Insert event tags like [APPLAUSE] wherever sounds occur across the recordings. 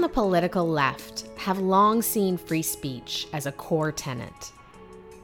on the political left have long seen free speech as a core tenet.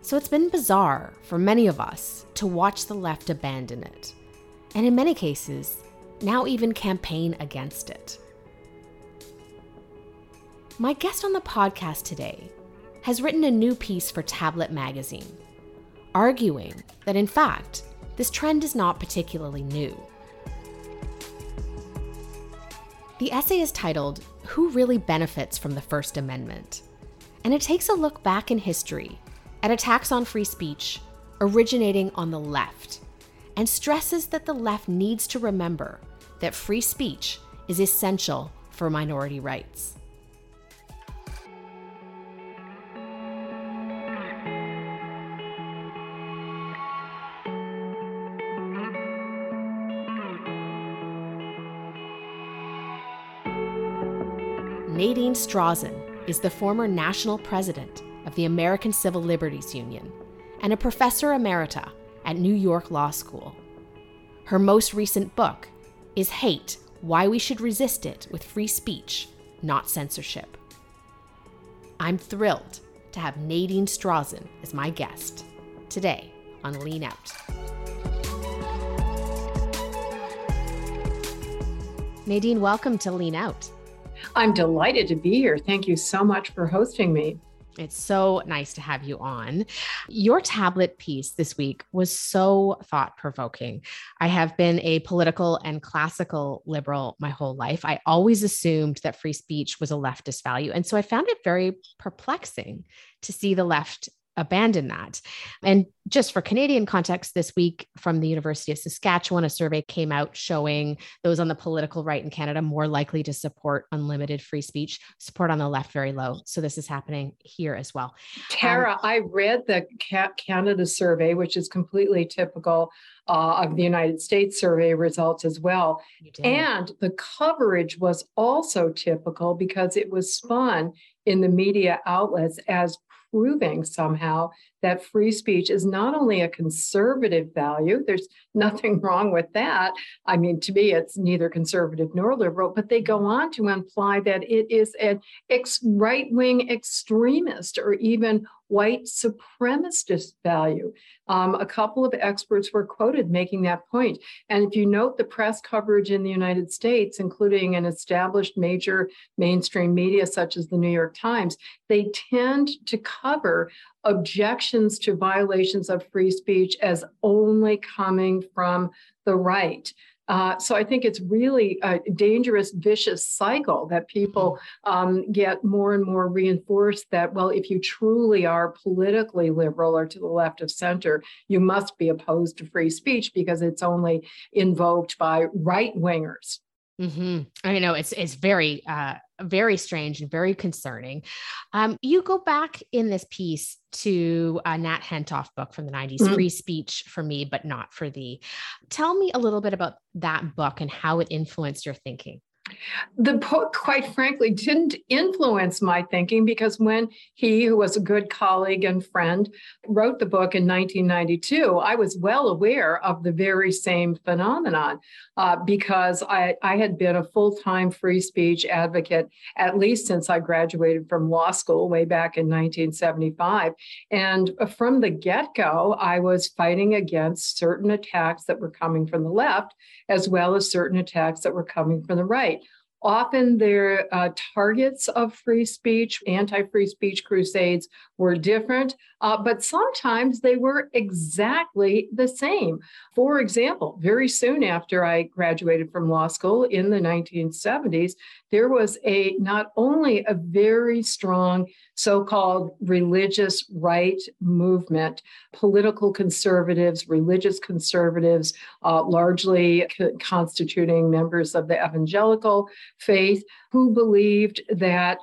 So it's been bizarre for many of us to watch the left abandon it, and in many cases, now even campaign against it. My guest on the podcast today has written a new piece for Tablet magazine, arguing that in fact, this trend is not particularly new. The essay is titled Who Really Benefits from the First Amendment? And it takes a look back in history at attacks on free speech originating on the left and stresses that the left needs to remember that free speech is essential for minority rights. Nadine Strossen is the former national president of the American Civil Liberties Union and a professor emerita at New York Law School. Her most recent book is Hate Why We Should Resist It with Free Speech, Not Censorship. I'm thrilled to have Nadine Strossen as my guest today on Lean Out. Nadine, welcome to Lean Out. I'm delighted to be here. Thank you so much for hosting me. It's so nice to have you on. Your tablet piece this week was so thought provoking. I have been a political and classical liberal my whole life. I always assumed that free speech was a leftist value. And so I found it very perplexing to see the left abandon that. And just for Canadian context, this week from the University of Saskatchewan, a survey came out showing those on the political right in Canada more likely to support unlimited free speech, support on the left very low. So this is happening here as well. Tara, um, I read the Canada survey, which is completely typical uh, of the United States survey results as well. And the coverage was also typical because it was spun in the media outlets as proving somehow that free speech is not only a conservative value, there's [LAUGHS] nothing wrong with that. I mean, to me, it's neither conservative nor liberal, but they go on to imply that it is an ex- right wing extremist or even white supremacist value. Um, a couple of experts were quoted making that point. And if you note the press coverage in the United States, including an established major mainstream media such as the New York Times, they tend to cover objections to violations of free speech as only coming from the right. Uh, so I think it's really a dangerous, vicious cycle that people um, get more and more reinforced that, well, if you truly are politically liberal or to the left of center, you must be opposed to free speech because it's only invoked by right wingers. Mm-hmm. I know it's it's very uh, very strange and very concerning. Um, you go back in this piece to a Nat Hentoff book from the 90s, mm-hmm. Free Speech for Me, but Not for Thee. Tell me a little bit about that book and how it influenced your thinking. The book, quite frankly, didn't influence my thinking because when he, who was a good colleague and friend, wrote the book in 1992, I was well aware of the very same phenomenon uh, because I, I had been a full time free speech advocate at least since I graduated from law school way back in 1975. And from the get go, I was fighting against certain attacks that were coming from the left, as well as certain attacks that were coming from the right. Often their uh, targets of free speech, anti free speech crusades were different, uh, but sometimes they were exactly the same. For example, very soon after I graduated from law school in the 1970s, there was a not only a very strong so-called religious right movement, political conservatives, religious conservatives, uh, largely co- constituting members of the evangelical faith, who believed that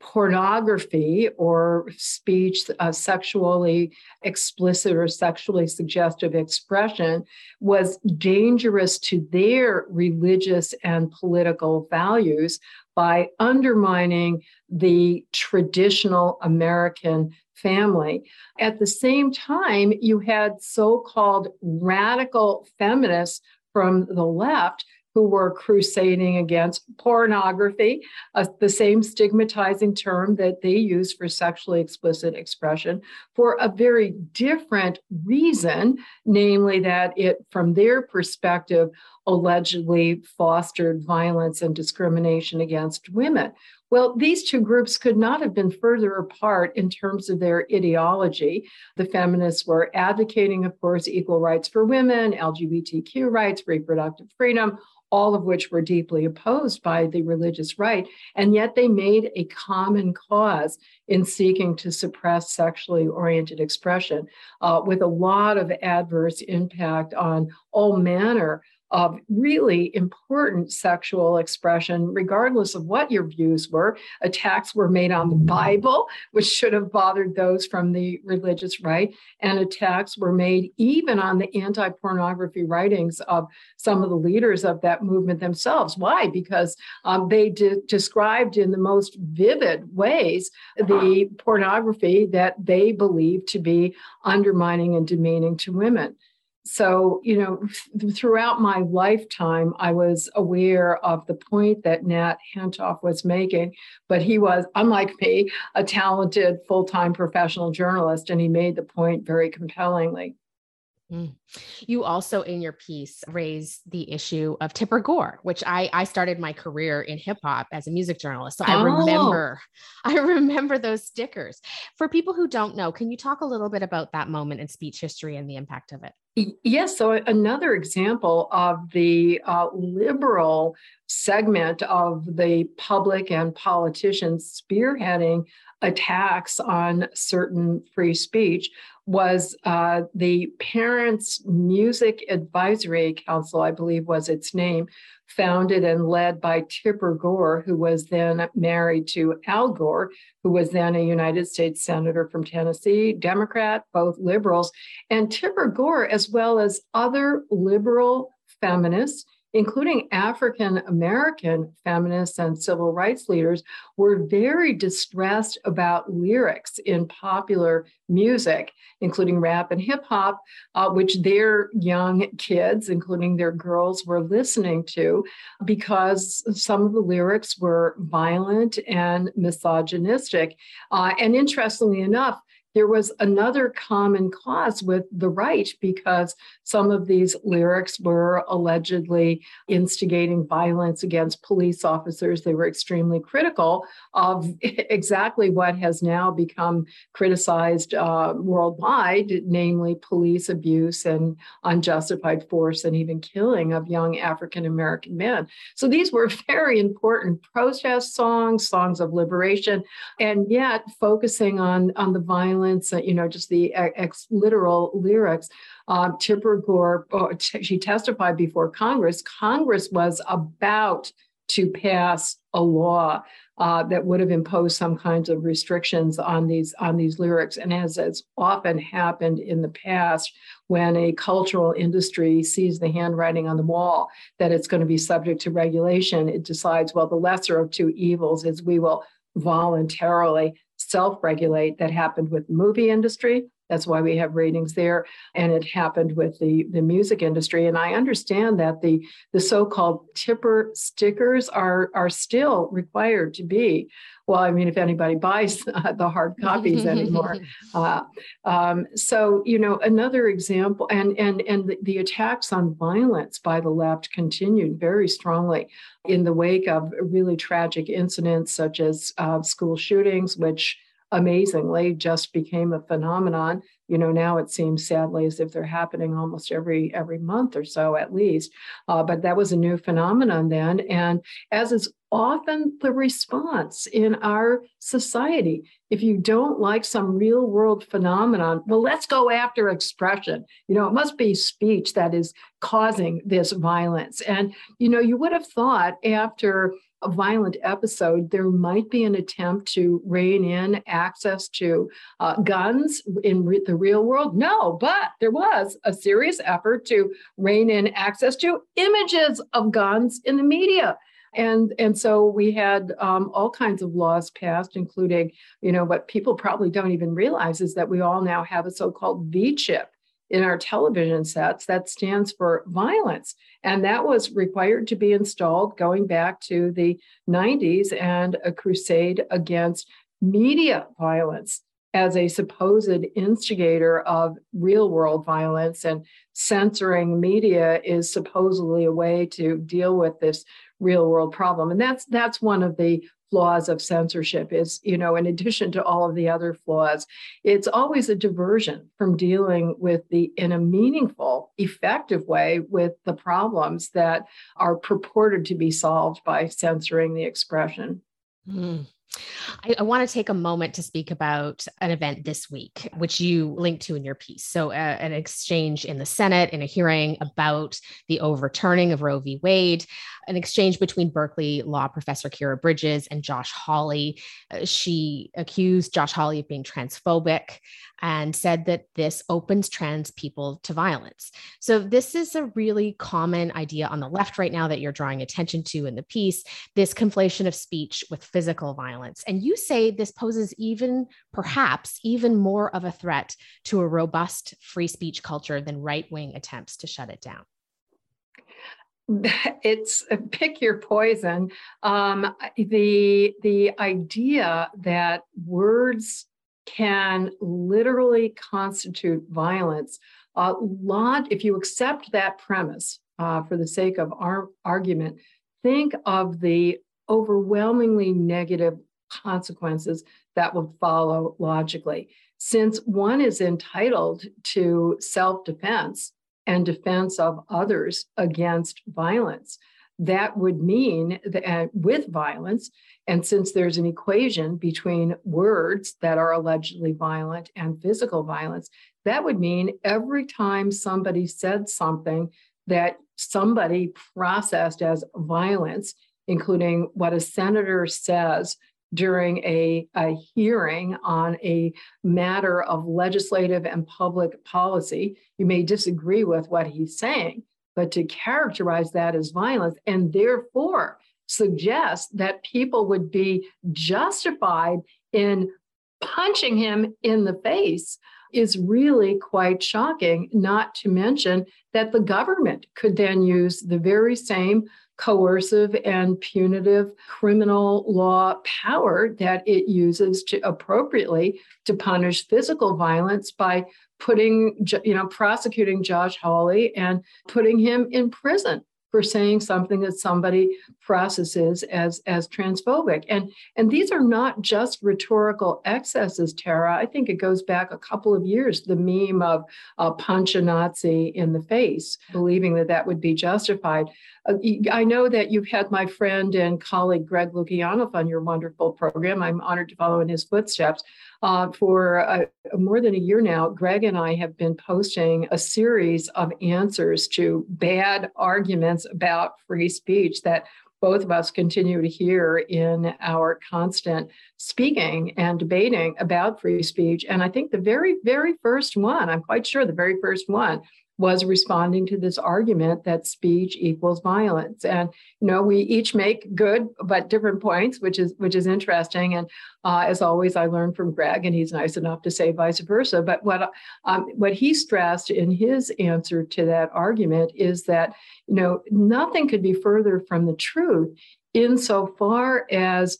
pornography or speech, uh, sexually explicit or sexually suggestive expression, was dangerous to their religious and political values by undermining the traditional American family. At the same time, you had so called radical feminists from the left who were crusading against pornography, uh, the same stigmatizing term that they use for sexually explicit expression, for a very different reason, namely that it, from their perspective, allegedly fostered violence and discrimination against women. Well, these two groups could not have been further apart in terms of their ideology. The feminists were advocating, of course, equal rights for women, LGBTQ rights, reproductive freedom, all of which were deeply opposed by the religious right. And yet they made a common cause in seeking to suppress sexually oriented expression uh, with a lot of adverse impact on all manner of really important sexual expression, regardless of what your views were. Attacks were made on the Bible, which should have bothered those from the religious right, and attacks were made even on the anti pornography writings of some of the leaders of that movement themselves. Why? Because um, they de- described in the most vivid ways the pornography that they believed to be undermining and demeaning to women so you know th- throughout my lifetime i was aware of the point that nat hentoff was making but he was unlike me a talented full-time professional journalist and he made the point very compellingly Mm. You also, in your piece, raise the issue of Tipper Gore, which I I started my career in hip hop as a music journalist, so I oh. remember [LAUGHS] I remember those stickers. For people who don't know, can you talk a little bit about that moment in speech history and the impact of it? Yes. So another example of the uh, liberal segment of the public and politicians spearheading attacks on certain free speech was uh, the Parents Music Advisory Council, I believe was its name, founded and led by Tipper Gore, who was then married to Al Gore, who was then a United States Senator from Tennessee, Democrat, both liberals. And Tipper Gore, as well as other liberal feminists, including African American feminists and civil rights leaders, were very distressed about lyrics in popular music, including rap and hip hop, uh, which their young kids, including their girls, were listening to because some of the lyrics were violent and misogynistic. Uh, and interestingly enough, there was another common cause with the right because some of these lyrics were allegedly instigating violence against police officers. They were extremely critical of [LAUGHS] exactly what has now become criticized uh, worldwide, namely police abuse and unjustified force and even killing of young African American men. So these were [LAUGHS] very important protest songs, songs of liberation, and yet focusing on, on the violence violence, uh, you know, just the ex literal lyrics. Uh, Tipper Gore, oh, she testified before Congress. Congress was about to pass a law uh, that would have imposed some kinds of restrictions on these on these lyrics. And as has often happened in the past, when a cultural industry sees the handwriting on the wall that it's going to be subject to regulation, it decides, well, the lesser of two evils is we will voluntarily self-regulate that happened with the movie industry. That's why we have ratings there. And it happened with the, the music industry. And i understand that the, the so-called tipper stickers are, are still required to be well i mean if anybody buys [LAUGHS] the hard copies [LAUGHS] anymore. Uh, um, so you know another example and and and the, the attacks on violence by the left continued very strongly in the wake of really tragic incidents such as uh, school shootings which amazingly just became a phenomenon. You know now it seems sadly as if they're happening almost every every month or so at least. Uh, but that was a new phenomenon then. And as is often the response in our society if you don't like some real world phenomenon well let's go after expression you know it must be speech that is causing this violence and you know you would have thought after a violent episode, there might be an attempt to rein in access to uh, guns in re- the real world. No, but there was a serious effort to rein in access to images of guns in the media. And, and so we had um, all kinds of laws passed, including, you know, what people probably don't even realize is that we all now have a so called V chip in our television sets that stands for violence. And that was required to be installed going back to the 90s and a crusade against media violence as a supposed instigator of real world violence and censoring media is supposedly a way to deal with this real world problem and that's that's one of the flaws of censorship is you know in addition to all of the other flaws it's always a diversion from dealing with the in a meaningful effective way with the problems that are purported to be solved by censoring the expression mm. I, I want to take a moment to speak about an event this week, which you linked to in your piece. So, uh, an exchange in the Senate in a hearing about the overturning of Roe v. Wade, an exchange between Berkeley law professor Khiara Bridges and Josh Hawley. Uh, she accused Josh Hawley of being transphobic and said that this opens trans people to violence. So, this is a really common idea on the left right now that you're drawing attention to in the piece this conflation of speech with physical violence. And you say this poses even, perhaps, even more of a threat to a robust free speech culture than right wing attempts to shut it down [LAUGHS] it's uh, pick your poison. Um, the the idea that words can literally constitute violence. A lot, if you accept that premise uh, for the sake of our argument, think of the overwhelmingly negative consequences that would follow logically. Since one is entitled to self defense and defense of others against violence, that would mean that uh, with violence, and since there's an equation between words that are allegedly violent and physical violence, that would mean every time somebody said something that somebody processed as violence, including what a senator says during a, a, hearing on a matter of legislative and public policy. You may disagree with what he's saying, but to characterize that as violence and therefore suggest that people would be justified in punching him in the face is really quite shocking, not to mention that the government could then use the very same coercive and punitive criminal law power that it uses to appropriately to punish physical violence by putting you know prosecuting Josh Hawley and putting him in prison for saying something that somebody processes as as transphobic and and these are not just rhetorical excesses tara i think it goes back a couple of years the meme of uh, punch a nazi in the face believing that that would be justified uh, I know that you've had my friend and colleague Greg Lukianoff on your wonderful program. I'm honored to follow in his footsteps. Uh, for uh, more than a year now, Greg and I have been posting a series of answers to bad arguments about free speech that both of us continue to hear in our constant speaking and debating about free speech. And I think the very, very first one, I'm quite sure the very first one was responding to this argument that speech equals violence. And you know we each make good but different points which is which is interesting. And uh, as always i learned from greg and he's nice enough to say vice versa. But what um, what he stressed in his answer to that argument is that you know nothing could be further from the truth insofar as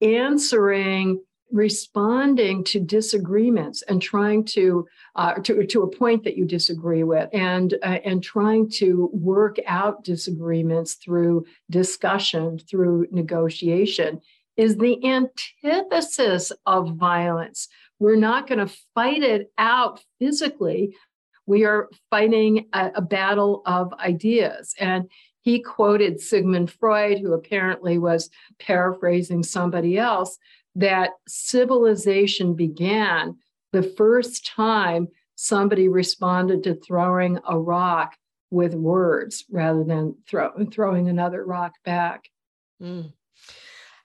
answering responding to disagreements and trying to uh, to, to a point that you disagree with and uh, and trying to work out disagreements through discussion through negotiation is the antithesis of violence. We're not going to fight it out physically. We are fighting a, a battle of ideas. And he quoted Sigmund Freud, who apparently was paraphrasing somebody else, that civilization began the first time somebody responded to throwing a rock with words rather than throw, throwing another rock back. Mm.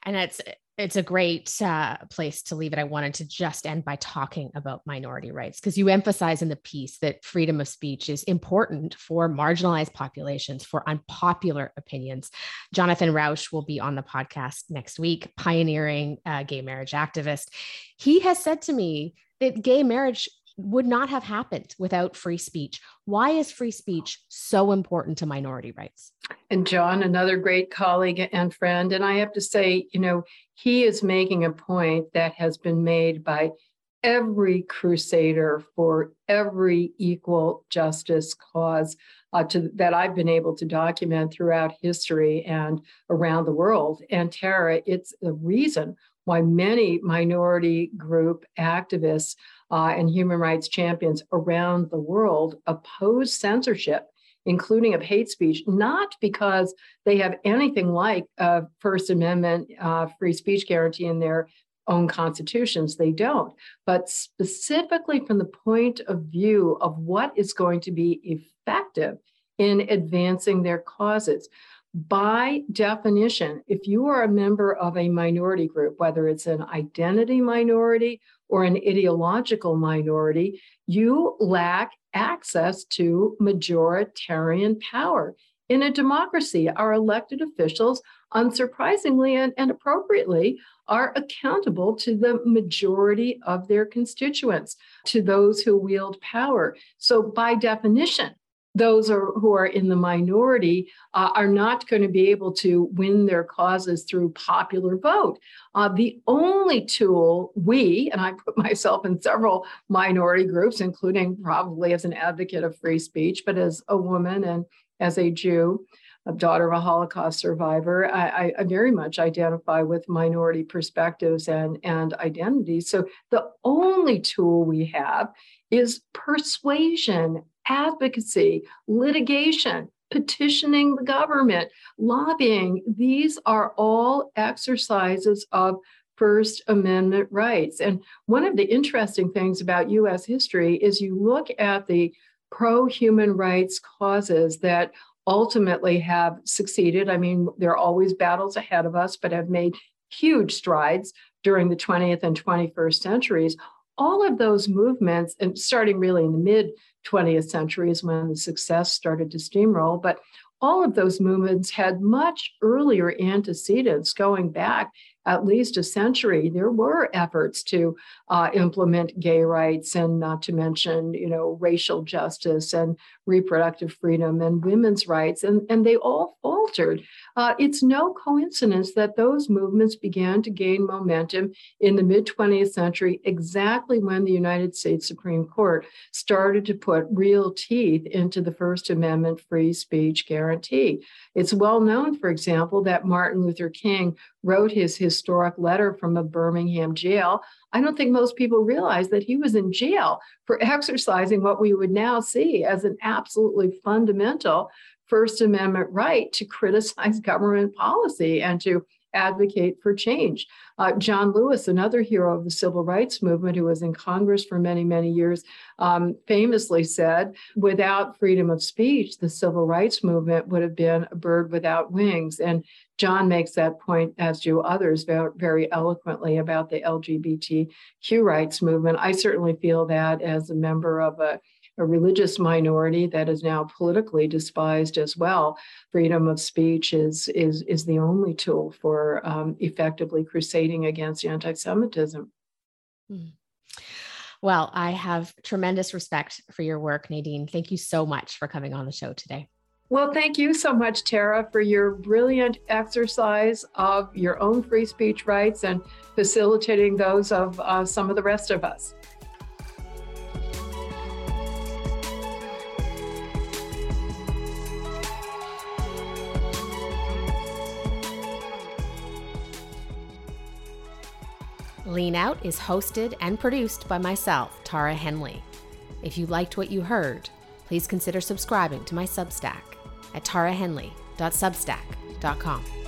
And it's it's a great uh, place to leave it. I wanted to just end by talking about minority rights because you emphasize in the piece that freedom of speech is important for marginalized populations, for unpopular opinions. Jonathan Rauch will be on the podcast next week, pioneering uh, gay marriage activist. He has said to me that gay marriage would not have happened without free speech. Why is free speech so important to minority rights? And John, another great colleague and friend. And I have to say, you know, he is making a point that has been made by every crusader for every equal justice cause uh, to, that I've been able to document throughout history and around the world. And Tara, it's the reason why many minority group activists uh, and human rights champions around the world oppose censorship, including of hate speech, not because they have anything like a First Amendment uh, free speech guarantee in their own constitutions. They don't, but specifically from the point of view of what is going to be effective in advancing their causes. By definition, if you are a member of a minority group, whether it's an identity minority or an ideological minority, you lack access to majoritarian power. In a democracy, our elected officials, unsurprisingly and, and appropriately, are accountable to the majority of their constituents, to those who wield power. So, by definition, those are, who are in the minority uh, are not going to be able to win their causes through popular vote. Uh, the only tool we, and I put [LAUGHS] myself in several minority groups, including probably as an advocate of free speech, but as a woman and as a Jew, a daughter of a Holocaust survivor, I, I, very much identify with minority perspectives and, and identities. So the only tool we have is persuasion, advocacy, litigation, petitioning the government, lobbying. These are all exercises of First Amendment rights. And one of the interesting things about US history is you look at the pro human rights causes that ultimately have succeeded. I mean, there are always battles ahead of us, but have made huge strides during the 20th and 21st centuries. All of those movements, and starting really in the mid 20th century is when the success started to steamroll, but all of those movements had much earlier antecedents going back at least a century, there were efforts to uh, implement gay rights and not to mention, you know, racial justice and reproductive freedom and women's rights, and, and they all faltered. Uh, it's no coincidence that those movements began to gain momentum in the mid 20th century, exactly when the United States Supreme Court started to put real teeth into the First Amendment free speech guarantee. It's well known, for example, that Martin Luther King wrote his historic letter from a Birmingham jail. I don't think most people realize that he was in jail for [LAUGHS] exercising what we would now see as an absolutely fundamental First Amendment right to criticize [LAUGHS] government policy and to advocate for change. Uh, John Lewis, another hero of the civil rights movement who was in Congress for many, many years, um, famously said, without freedom of speech, the civil rights movement would have been a bird without wings. And John makes that point, as do others, very, very eloquently about the LGBTQ rights movement. I certainly feel that as a member of a a religious minority that is now politically despised as well. Freedom of speech is is is the only tool for um, effectively crusading against anti-Semitism. Hmm. Well, I have tremendous respect for your work, Nadine. Thank you so much for coming on the show today. Well, thank you so much, Tara, for your brilliant exercise of your own free speech rights and facilitating those of uh, some of the rest of us. Lean Out is hosted and produced by myself, Tara Henley. If you liked what you heard, please consider subscribing to my Substack at tarahenley.substack.com.